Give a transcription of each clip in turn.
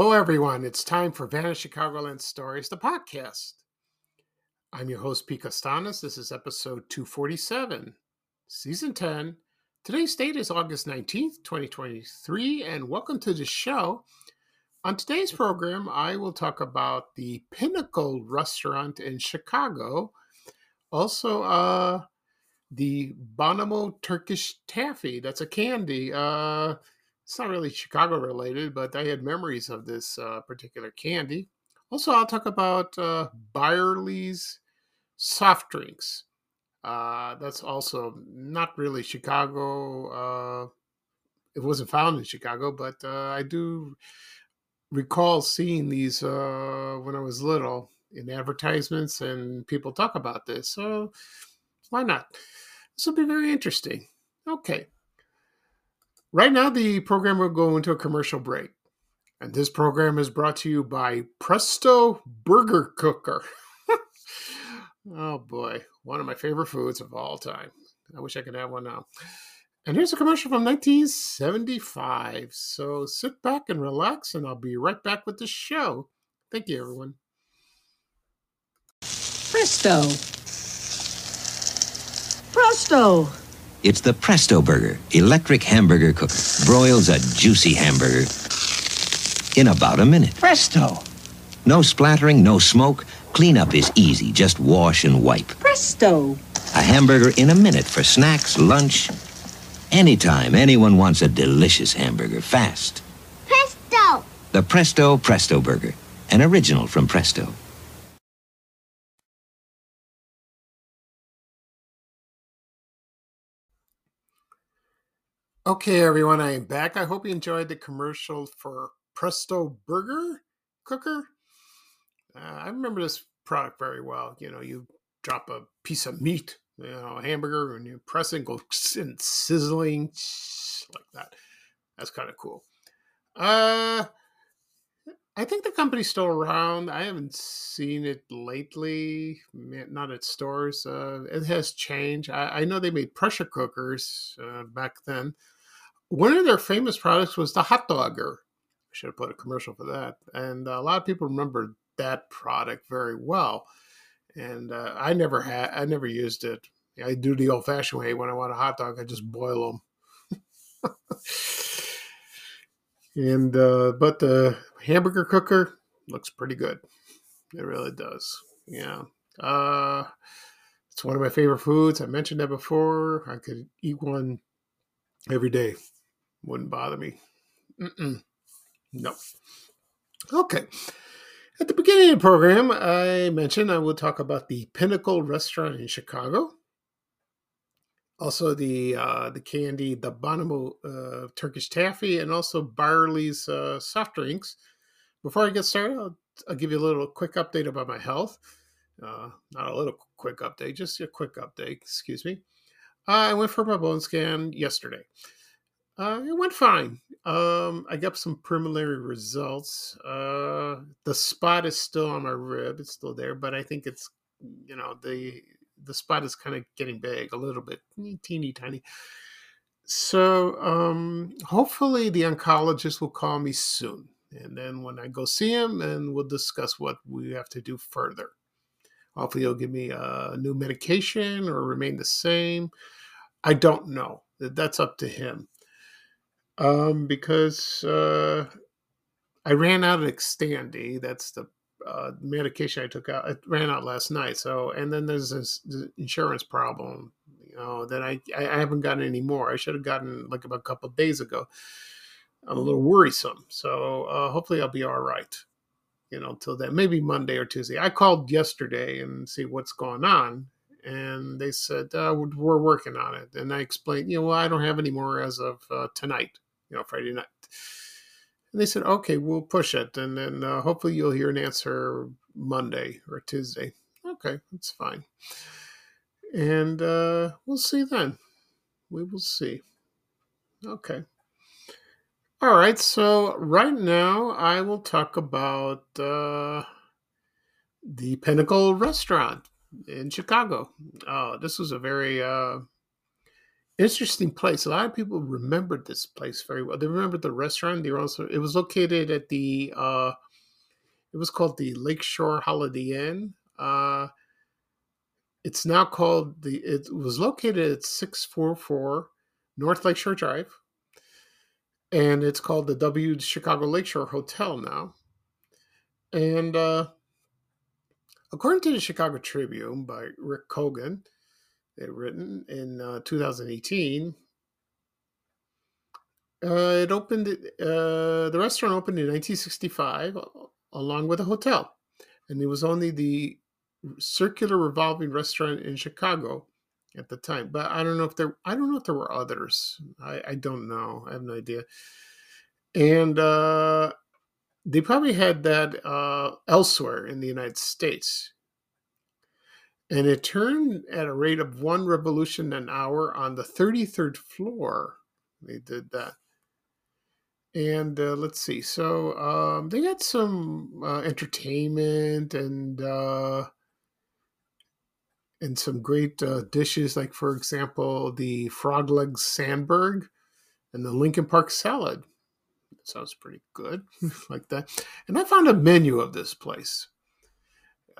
Hello, everyone. It's time for Vanished Chicagoland Stories, the podcast. I'm your host, Pete Kastanes. This is episode 247, season 10. Today's date is August 19th, 2023, and welcome to the show. On today's program, I will talk about the Pinnacle restaurant in Chicago, also uh, the Bonomo Turkish Taffy. That's a candy. Uh, it's not really Chicago related, but I had memories of this uh, particular candy. Also, I'll talk about uh, Bireley's soft drinks. Uh, that's also not really Chicago. Uh, it wasn't found in Chicago, but uh, I do recall seeing these uh, when I was little in advertisements, and people talk about this. So why not? This will be very interesting. Okay. Right now, the program will go into a commercial break. And this program is brought to you by Presto Burger Cooker. oh boy, one of my favorite foods of all time. I wish I could have one now. And here's a commercial from 1975. So sit back and relax, and I'll be right back with the show. Thank you, everyone. Presto. Presto. It's the Presto Burger, electric hamburger cooker. Broils a juicy hamburger in about a minute. Presto. No splattering, no smoke. Cleanup is easy. Just wash and wipe. Presto. A hamburger in a minute for snacks, lunch. Anytime anyone wants a delicious hamburger fast. Presto! The Presto Presto Burger, an original from Presto. Okay, everyone, I am back. I hope you enjoyed the commercial for Presto Burger Cooker. Uh, I remember this product very well. You know, you drop a piece of meat, you know, a hamburger, and you press it and go sizzling like that. That's kind of cool. Uh, I think the company's still around. I haven't seen it lately, not at stores. Uh, it has changed. I, I, know they made pressure cookers uh, back then. One of their famous products was the hot dogger. I should have put a commercial for that. And a lot of people remember that product very well. And uh, I never had, I never used it. I do the old fashioned way. When I want a hot dog, I just boil them. and uh, but the hamburger cooker looks pretty good. It really does. Yeah. Uh, it's one of my favorite foods. I mentioned that before. I could eat one every day. Wouldn't bother me. Mm-mm. No. Okay. At the beginning of the program, I mentioned I will talk about the Pinnacle Restaurant in Chicago. Also, the uh, the candy, the Bonomo uh, Turkish Taffy, and also Bireley's uh, soft drinks. Before I get started, I'll, I'll, give you a little quick update about my health. Uh, not a little quick update, just a quick update. Excuse me. I went for my bone scan yesterday. Uh, it went fine. Um, I got some preliminary results. Uh, the spot is still on my rib; it's still there, but I think it's, you know, the the spot is kind of getting big, a little bit, teeny tiny. So um, hopefully, the oncologist will call me soon, and then when I go see him, and we'll discuss what we have to do further. Hopefully, he'll give me a new medication or remain the same. I don't know. That's up to him um, because uh, I ran out of Xtandi. That's the uh, medication I took out. It ran out last night. So, and then there's this, this insurance problem, you know, that I, I haven't gotten any more. I should have gotten like about a couple days ago. I'm a little worrisome. So, uh, hopefully I'll be all right, you know, till then, maybe Monday or Tuesday. I called yesterday and see what's going on. And they said, uh, we're working on it. And I explained, you know, well, I don't have any more as of uh, tonight you know, Friday night. And they said, okay, we'll push it. And then uh, hopefully you'll hear an answer Monday or Tuesday. Okay, that's fine. And uh, we'll see then. We will see. Okay. All right. So, right now, I will talk about uh, the Pinnacle Restaurant in Chicago. Uh, this was a very uh, interesting place. A lot of people remembered this place very well. They remembered the restaurant. They also it was located at the uh, it was called the Lakeshore Holiday Inn. Uh, it's now called the. It was located at six four four North Lakeshore Drive, and it's called the W Chicago Lakeshore Hotel now. And uh, according to the Chicago Tribune by Rick Kogan, it written in uh, 2018. Uh, it opened. Uh, the restaurant opened in 1965, along with a hotel, and it was only the circular revolving restaurant in Chicago at the time. But I don't know if there. I don't know if there were others. I, I don't know. I have no idea. And uh, they probably had that uh, elsewhere in the United States. And it turned at a rate of one revolution an hour on the 33rd floor. They did that. And uh, let's see. So um, they had some uh, entertainment and uh, and some great uh, dishes, like for example, the frog leg sandburg and the Lincoln Park salad. That sounds pretty good, like that. And I found a menu of this place.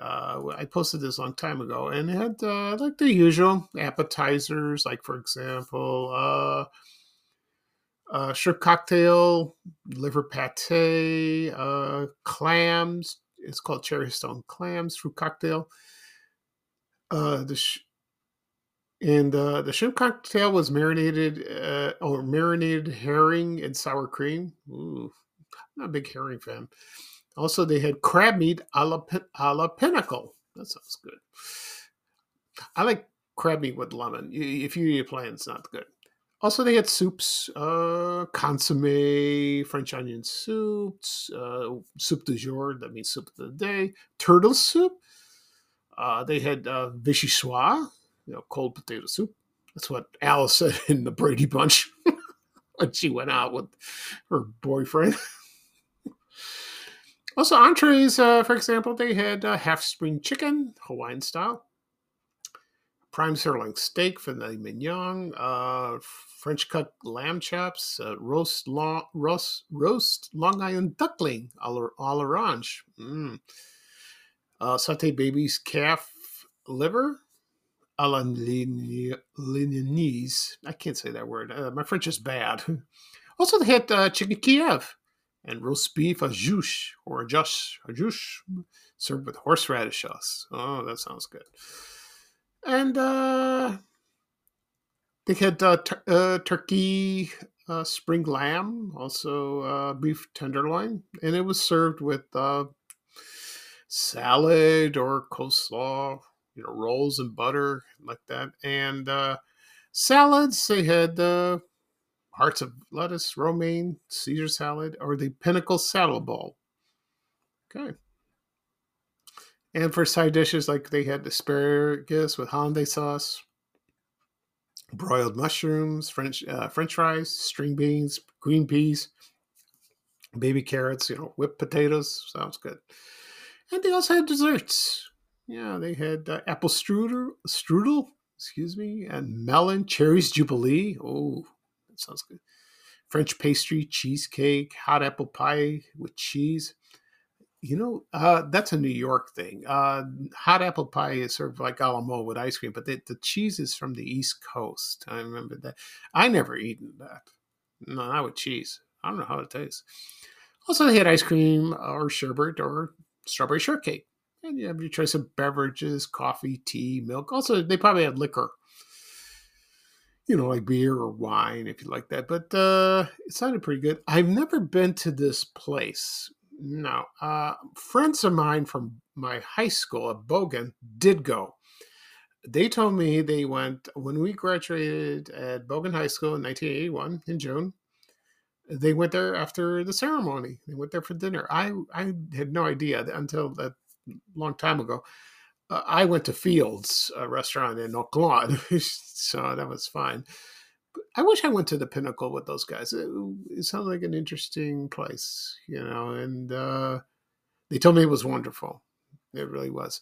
Uh, I posted this a long time ago, and it had uh, like the usual appetizers, like for example, uh, uh shrimp cocktail, liver pate, uh, clams. It's called cherry stone clams fruit cocktail. Uh, the sh- and uh, the shrimp cocktail was marinated uh, or marinated herring and sour cream. Ooh, I'm not a big herring fan. Also, they had crab meat a la, a la pinnacle. That sounds good. I like crab meat with lemon. If you eat it plain, it's not good. Also, they had soups, uh, consomme, French onion soups, uh, soup du jour, that means soup of the day, turtle soup. Uh, they had uh, vichyssoise, you know, cold potato soup. That's what Alice said in the Brady Bunch when she went out with her boyfriend. Also, entrees, uh, for example, they had uh, half spring chicken, Hawaiian style, prime sirloin steak, filet mignon, uh, French cut lamb chops, uh, roast, long, roast, roast Long Island duckling a l'orange, mm. uh, saute baby's calf liver, a la lyonnaise. I can't say that word. Uh, my French is bad. also, they had chicken Kiev and roast beef a juche or a jush, a juche, served with horseradish sauce. Oh, that sounds good. And uh, they had uh, tur- uh, turkey uh, spring lamb, also uh, beef tenderloin, and it was served with uh, salad or coleslaw, you know, rolls and butter like that, and salads. They had hearts of lettuce, romaine, Caesar salad, or the pinnacle saddle bowl. Okay. And for side dishes, like they had asparagus with hollandaise sauce, broiled mushrooms, French uh, French fries, string beans, green peas, baby carrots, you know, whipped potatoes. Sounds good. And they also had desserts. Yeah, they had uh, apple strudel, strudel, excuse me, and melon cherries jubilee. Oh, sounds good. French pastry, cheesecake, hot apple pie with cheese. You know, uh, that's a New York thing. Uh, hot apple pie is sort of like a la mode with ice cream, but the, the cheese is from the East Coast. I remember that. I never eaten that. No, not with cheese. I don't know how it tastes. Also, they had ice cream or sherbet or strawberry shortcake. And you have your choice of beverages, coffee, tea, milk. Also, they probably had liquor you know, like beer or wine if you like that. But uh, it sounded pretty good. I've never been to this place. No, uh, friends of mine from my high school at Bogan did go. They told me they went when we graduated at Bogan High School in 1981 in June. they went there after the ceremony. They went there for dinner. I I had no idea until that long time ago. Uh, I went to Fields a restaurant in Oak Lawn, so that was fine. But I wish I went to the Pinnacle with those guys. It, it sounded like an interesting place, you know. And uh, they told me it was wonderful. It really was.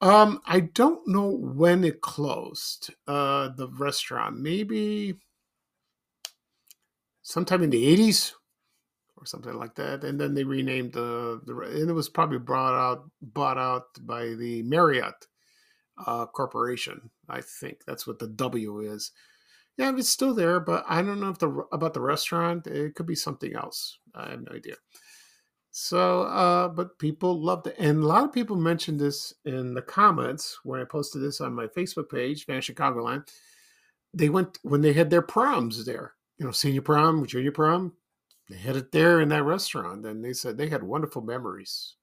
Um, I don't know when it closed. Uh, the restaurant, maybe sometime in the eighties or something like that. And then they renamed the the and it was probably brought out bought out by the Marriott uh, Corporation. I think that's what the W is. Yeah, it's still there, but I don't know if the about the restaurant. It could be something else. I have no idea. So, uh, but people loved it, and a lot of people mentioned this in the comments when I posted this on my Facebook page, Van Chicagoland. They went when they had their proms there, you know, senior prom, junior prom. They had it there in that restaurant, and they said they had wonderful memories.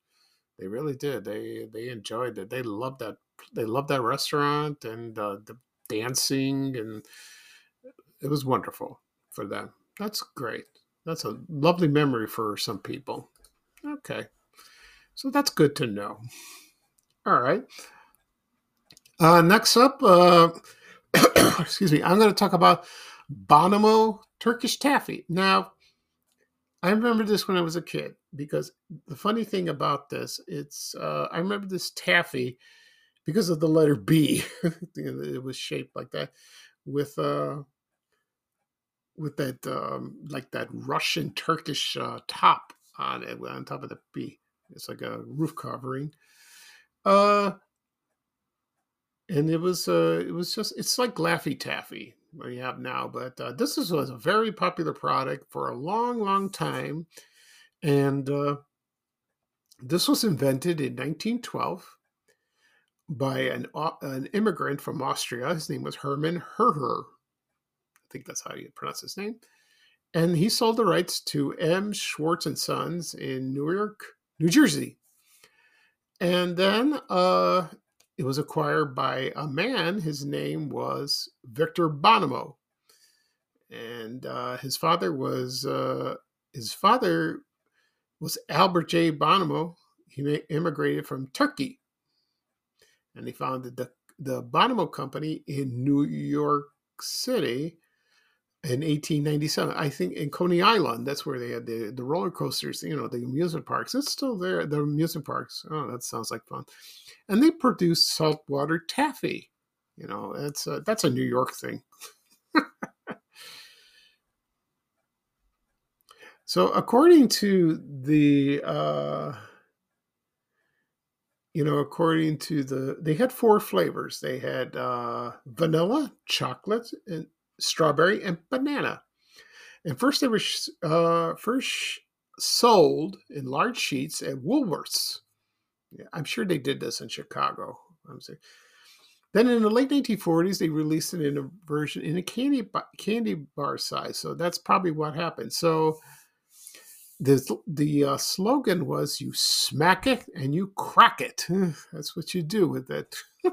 They really did. They they enjoyed it. They loved that. They loved that restaurant and uh, the dancing, and it was wonderful for them. That's great. That's a lovely memory for some people. Okay. So that's good to know. All right. Uh, next up, uh, excuse me, I'm going to talk about Bonomo Turkish taffy. Now, I remember this when I was a kid because the funny thing about this, it's uh, I remember this taffy because of the letter B. it was shaped like that with uh with that um, like that Russian Turkish uh, top on it on top of the B. It's like a roof covering. Uh, and it was uh, it was just it's like Laffy Taffy we have now, but uh, this is, was a very popular product for a long, long time, and uh, this was invented in 1912 by an an immigrant from Austria. His name was Hermann Herher. I think that's how you pronounce his name and he sold the rights to M. Schwartz and Sons in Newark, New Jersey. And then uh, it was acquired by a man. His name was Victor Bonomo, and uh, his father was uh, his father was Albert J. Bonomo. He immigrated from Turkey, and he founded the the Bonomo Company in New York City in 1897. I think in Coney Island, that's where they had the, the roller coasters, you know, the amusement parks. It's still there, the amusement parks. Oh, that sounds like fun. And they produce saltwater taffy. You know, it's a, that's a New York thing. so, according to the, uh, you know, according to the, they had four flavors. They had uh, vanilla, chocolate, and strawberry, and banana. And first they were uh, first sold in large sheets at Woolworths. Yeah, I'm sure they did this in Chicago. Then in the late 1940s, they released it in a version in a candy candy bar size. So that's probably what happened. So the the uh, slogan was "You smack it and you crack it." That's what you do with it.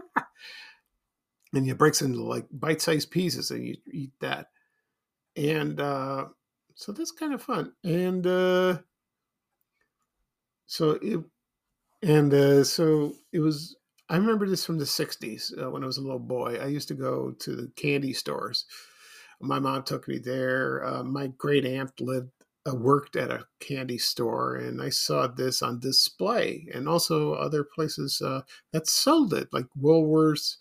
and it breaks into like bite-sized pieces and you eat that. And uh so that's kind of fun. And uh so it and uh so it was i remember this from the 60s uh, when i was a little boy. I used to go to the candy stores. My mom took me there. Uh, my great aunt lived uh, worked at a candy store and i saw this on display and also other places that sold it like woolworths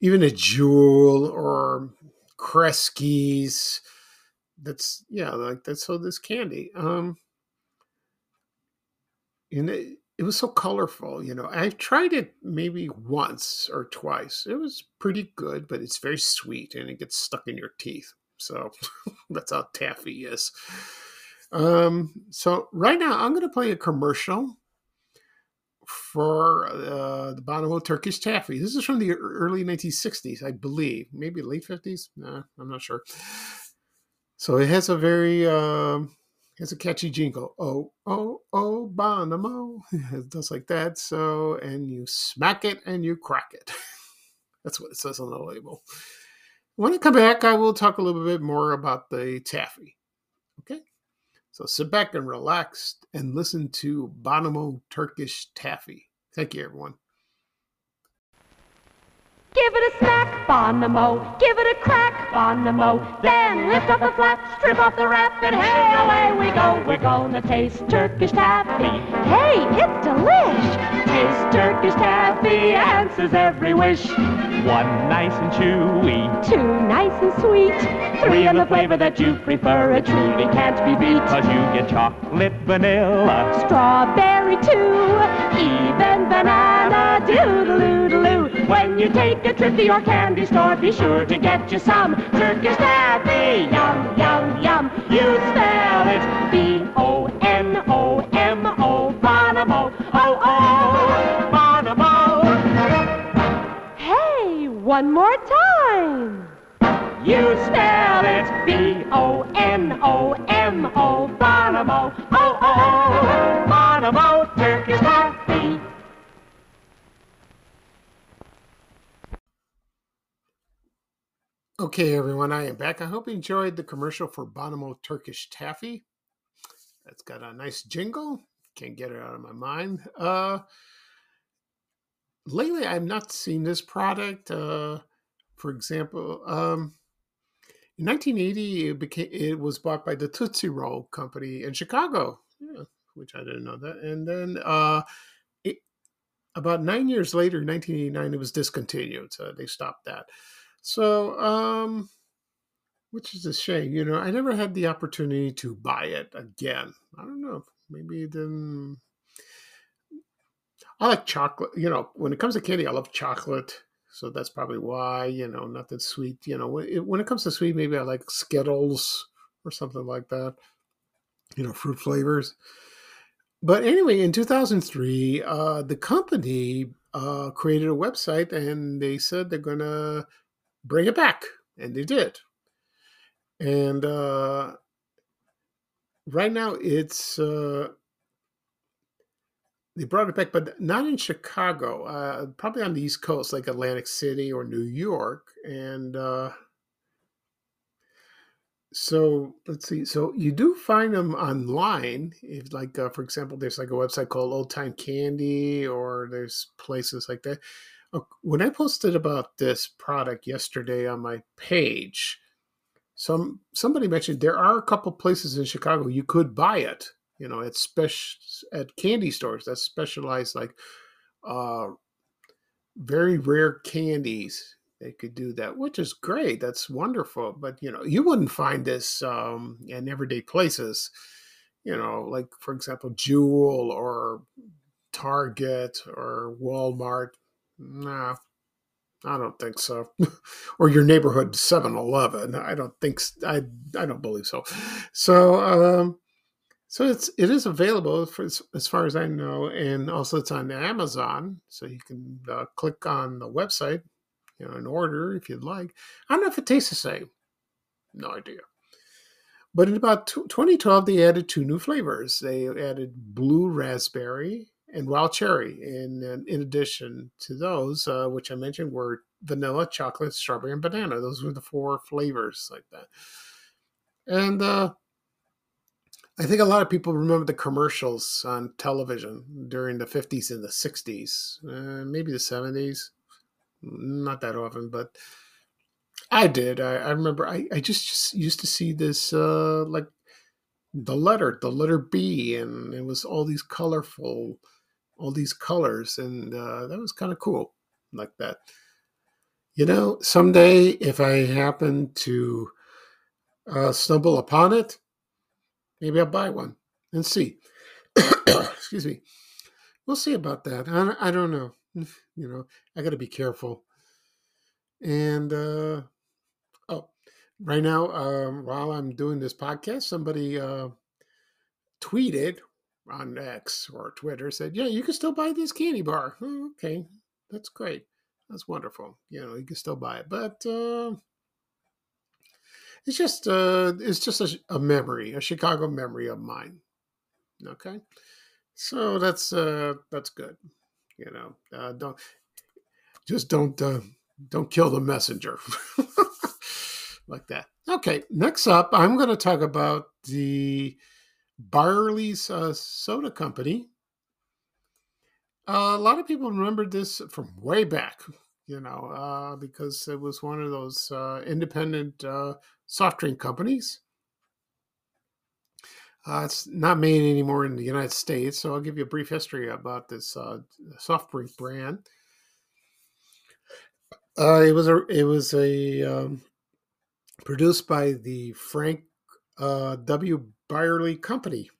even a Jewel or Kresge's. That's yeah, like that's so this candy. Um, and it, it was so colorful, you know. I tried it maybe once or twice. It was pretty good, but it's very sweet and it gets stuck in your teeth. So that's how taffy is. Um, so right now I'm going to play a commercial for uh, the Bonomo Turkish taffy. This is from the early 1960s, I believe, maybe late 50s. Nah, I'm not sure. So it has a very uh, has a catchy jingle. Oh oh oh Bonomo, it does like that. So and you smack it and you crack it. That's what it says on the label. When I come back, I will talk a little bit more about the taffy. So sit back and relax and listen to Bonomo Turkish Taffy. Thank you, everyone. Give it a smack, Bonomo. Give it a crack, Bonomo. Then lift up the flap, strip off the wrap, and hey, away we go. We're gonna taste Turkish taffy. Hey, it's delish. Taste Turkish taffy, answers every wish. One nice and chewy, Two nice and sweet. Three in the flavor that you prefer. It truly can't be beat. cause you get chocolate, vanilla, Strawberry too, even banana doodle-oo-doo. When you take a trip to your candy store, be sure to get you some Turkish taffy. Yum, yum, yum. You spell it B-O-N-O-M-O, one more time. You spell it B-O-N-O-M-O, Bonomo. Oh, oh, Bonomo, Turkish taffy. Okay, everyone, I am back. I hope you enjoyed the commercial for Bonomo Turkish Taffy. That's got a nice jingle. Can't get it out of my mind. Uh, lately, I've not seen this product. Uh, for example, um, in 1980, it became it was bought by the Tootsie Roll Company in Chicago, yeah, which I didn't know that. And then uh, it, about nine years later, 1989, it was discontinued. So they stopped that. So, um, which is a shame. You know, I never had the opportunity to buy it again. I don't know. Maybe then. I like chocolate. You know, when it comes to candy, I love chocolate. So that's probably why. You know, nothing sweet. You know, when it, when it comes to sweet, maybe I like Skittles or something like that. You know, fruit flavors. But anyway, in 2003, uh, the company uh, created a website and they said they're going to bring it back. And they did. And uh, right now it's, uh, they brought it back, but not in Chicago, uh, probably on the East Coast, like Atlantic City or New York. And uh, so let's see. So you do find them online. If, like, uh, for example, there's like a website called Old Time Candy, or there's places like that. Uh, When I posted about this product yesterday on my page, some somebody mentioned there are a couple places in Chicago you could buy it. You know, at special at candy stores that specialize like uh, very rare candies. They could do that, which is great. That's wonderful. But you know, you wouldn't find this um, in everyday places. You know, like for example, Jewel or Target or Walmart. Nah, I don't think so. or your neighborhood 7-Eleven. I don't think I I don't believe so. So um so it's it is available for as, far as I know and also it's on Amazon so you can uh, click on the website you know and order if you'd like. I don't know if it tastes the same. No idea. But in about tw 2012 they added two new flavors. They added blue raspberry and wild cherry. And uh, in addition to those, uh, which I mentioned, were vanilla, chocolate, strawberry, and banana. Those were the four flavors like that. And uh, I think a lot of people remember the commercials on television during the 50s and the 60s, uh, maybe the 70s. Not that often, but I did. I, I remember I, I just, just used to see this uh, like the letter, the letter B, and it was all these colorful, all these colors, and uh, that was kind of cool, like that. You know, someday if I happen to uh, stumble upon it, maybe I'll buy one and see. Excuse me. We'll see about that. I, I don't know. You know, I got to be careful. And uh, oh, right now, um, while I'm doing this podcast, somebody uh, tweeted on X or Twitter said, "Yeah, you can still buy this candy bar." Oh, okay, that's great. That's wonderful. You know, you can still buy it, but uh, it's just uh, it's just a, a memory, a Chicago memory of mine. Okay, so that's uh, that's good. You know, uh, don't just don't uh, don't kill the messenger like that. Okay, next up, I'm going to talk about the Bireley's uh, Soda Company. Uh, a lot of people remember this from way back, you know, uh, because it was one of those uh, independent uh, soft drink companies. Uh, it's not made anymore in the United States, so I'll give you a brief history about this uh, soft drink brand. Uh, it was a it was a um, produced by the Frank uh, W. Bireley Company,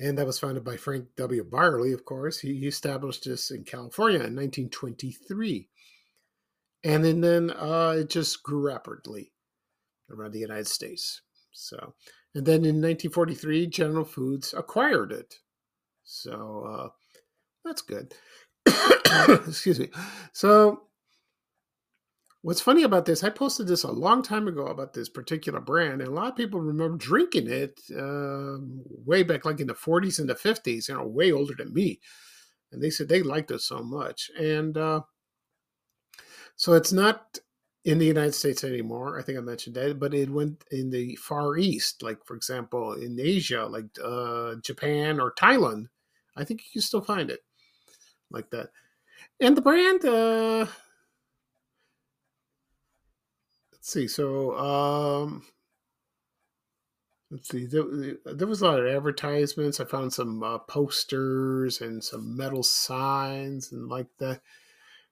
and that was founded by Frank W. Bireley. Of course, he, he established this in California in 1923, and then then uh, it just grew rapidly around the United States. So, and then in 1943, General Foods acquired it. So uh, that's good. Excuse me. So, what's funny about this? I posted this a long time ago about this particular brand, and a lot of people remember drinking it uh, way back, like in the 40s and the 50s. You know, way older than me, and they said they liked it so much. And uh, so, it's not in the United States anymore. I think I mentioned that, but it went in the Far East, like for example in Asia, like uh, Japan or Thailand. I think you can still find it like that. And the brand, uh, let's see. So, um, let's see. There, there was a lot of advertisements. I found some uh, posters and some metal signs and like that.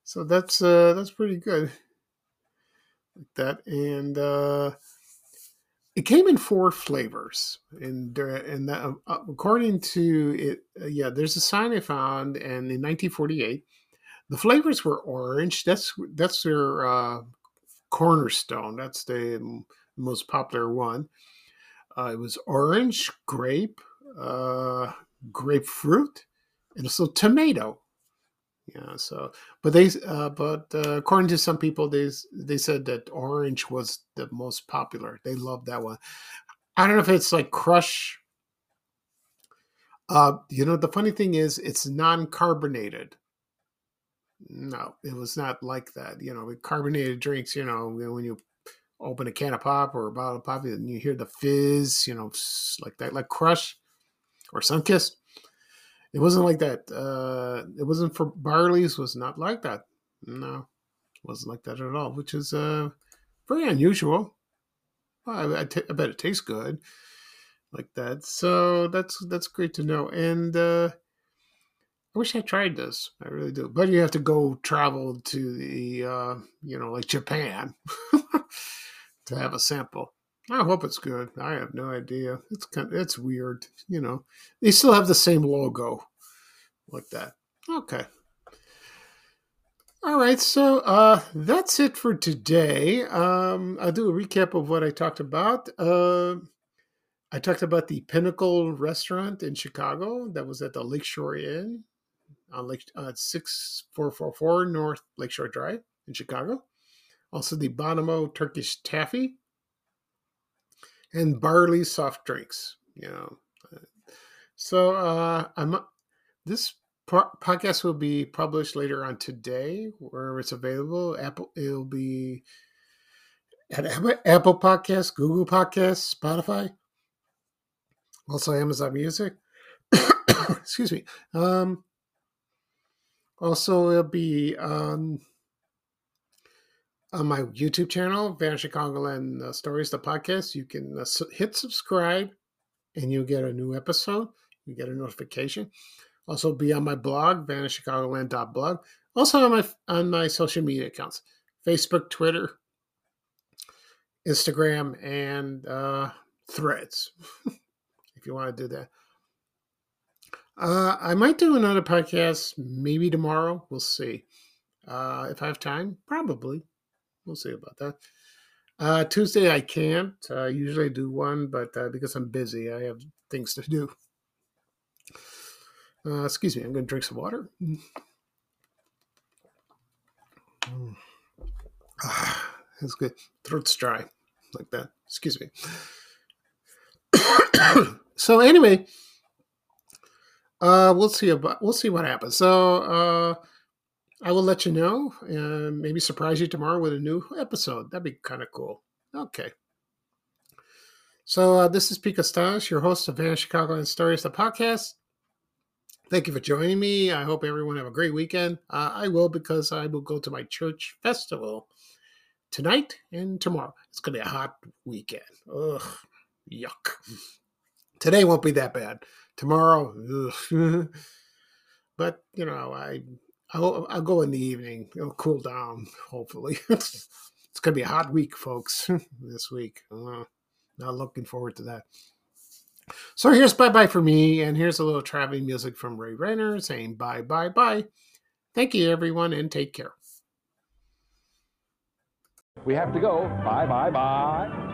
So that's uh, that's pretty good. Like that, and uh, it came in four flavors, and and that, uh, according to it, uh, yeah, there's a sign I found, and in 1948, the flavors were orange. That's that's their uh, cornerstone. That's the most popular one. Uh, it was orange, grape, uh, grapefruit, and also tomato. Yeah. So, but they, uh, but uh, according to some people, they they said that orange was the most popular. They loved that one. I don't know if it's like crush. Uh, you know, the funny thing is, it's non-carbonated. No, it was not like that. You know, with carbonated drinks, you know, when you open a can of pop or a bottle of pop, and you hear the fizz, you know, like that, like Crush or Sunkist. It wasn't like that. Uh, it wasn't for Bireley's. Was not like that. No, wasn't like that at all. Which is uh, very unusual. Well, I, I, t- I bet it tastes good like that. So that's that's great to know. And uh, I wish I tried this. I really do. But you have to go travel to the, uh, you know, like Japan to have a sample. I hope it's good. I have no idea. It's kind of, it's weird, you know. They still have the same logo like that. Okay. All right, so uh, that's it for today. Um, I'll do a recap of what I talked about. Uh, I talked about the Pinnacle Restaurant in Chicago that was at the Lakeshore Inn on Lake uh, 6444 North Lakeshore Drive in Chicago. Also, the Bonomo Turkish Taffy and Bireley soft drinks. You know, so uh, I'm this podcast will be published later on today, wherever it's available. Apple, it'll be at Apple Podcasts, Google Podcasts, Spotify, also Amazon Music. Excuse me. Um, also, it'll be on on my YouTube channel, Vanishing Chicagoland uh, Stories, the podcast. You can uh, hit subscribe, and you'll get a new episode. You get a notification. Also, be on my blog, vanishchicagoland.blog. Also on my on my social media accounts, Facebook, Twitter, Instagram, and uh, Threads. if you want to do that. Uh, I might do another podcast maybe tomorrow. We'll see. Uh, if I have time, probably. We'll see about that. Uh, Tuesday I can't. I usually do one, but uh, because I'm busy, I have things to do. Uh, excuse me, I'm going to drink some water. Mm. Ah, that's good. Throat's dry, like that. Excuse me. so anyway, uh, we'll see about we'll see what happens. So uh, I will let you know and maybe surprise you tomorrow with a new episode. That'd be kind of cool. Okay. So uh, this is Pete Kastanes, your host of Van Chicagoland Stories, the podcast. Thank you for joining me. I hope everyone have a great weekend. Uh, I will because I will go to my church festival tonight and tomorrow. It's going to be a hot weekend. Ugh, yuck. Today won't be that bad. Tomorrow, ugh. but you know, I I'll, I'll go in the evening. It'll cool down. Hopefully, it's going to be a hot week, folks. this week. Uh, not looking forward to that. So here's bye bye for me, and here's a little traveling music from Ray Renner saying bye bye bye. Thank you, everyone, and take care. We have to go. Bye, bye, bye.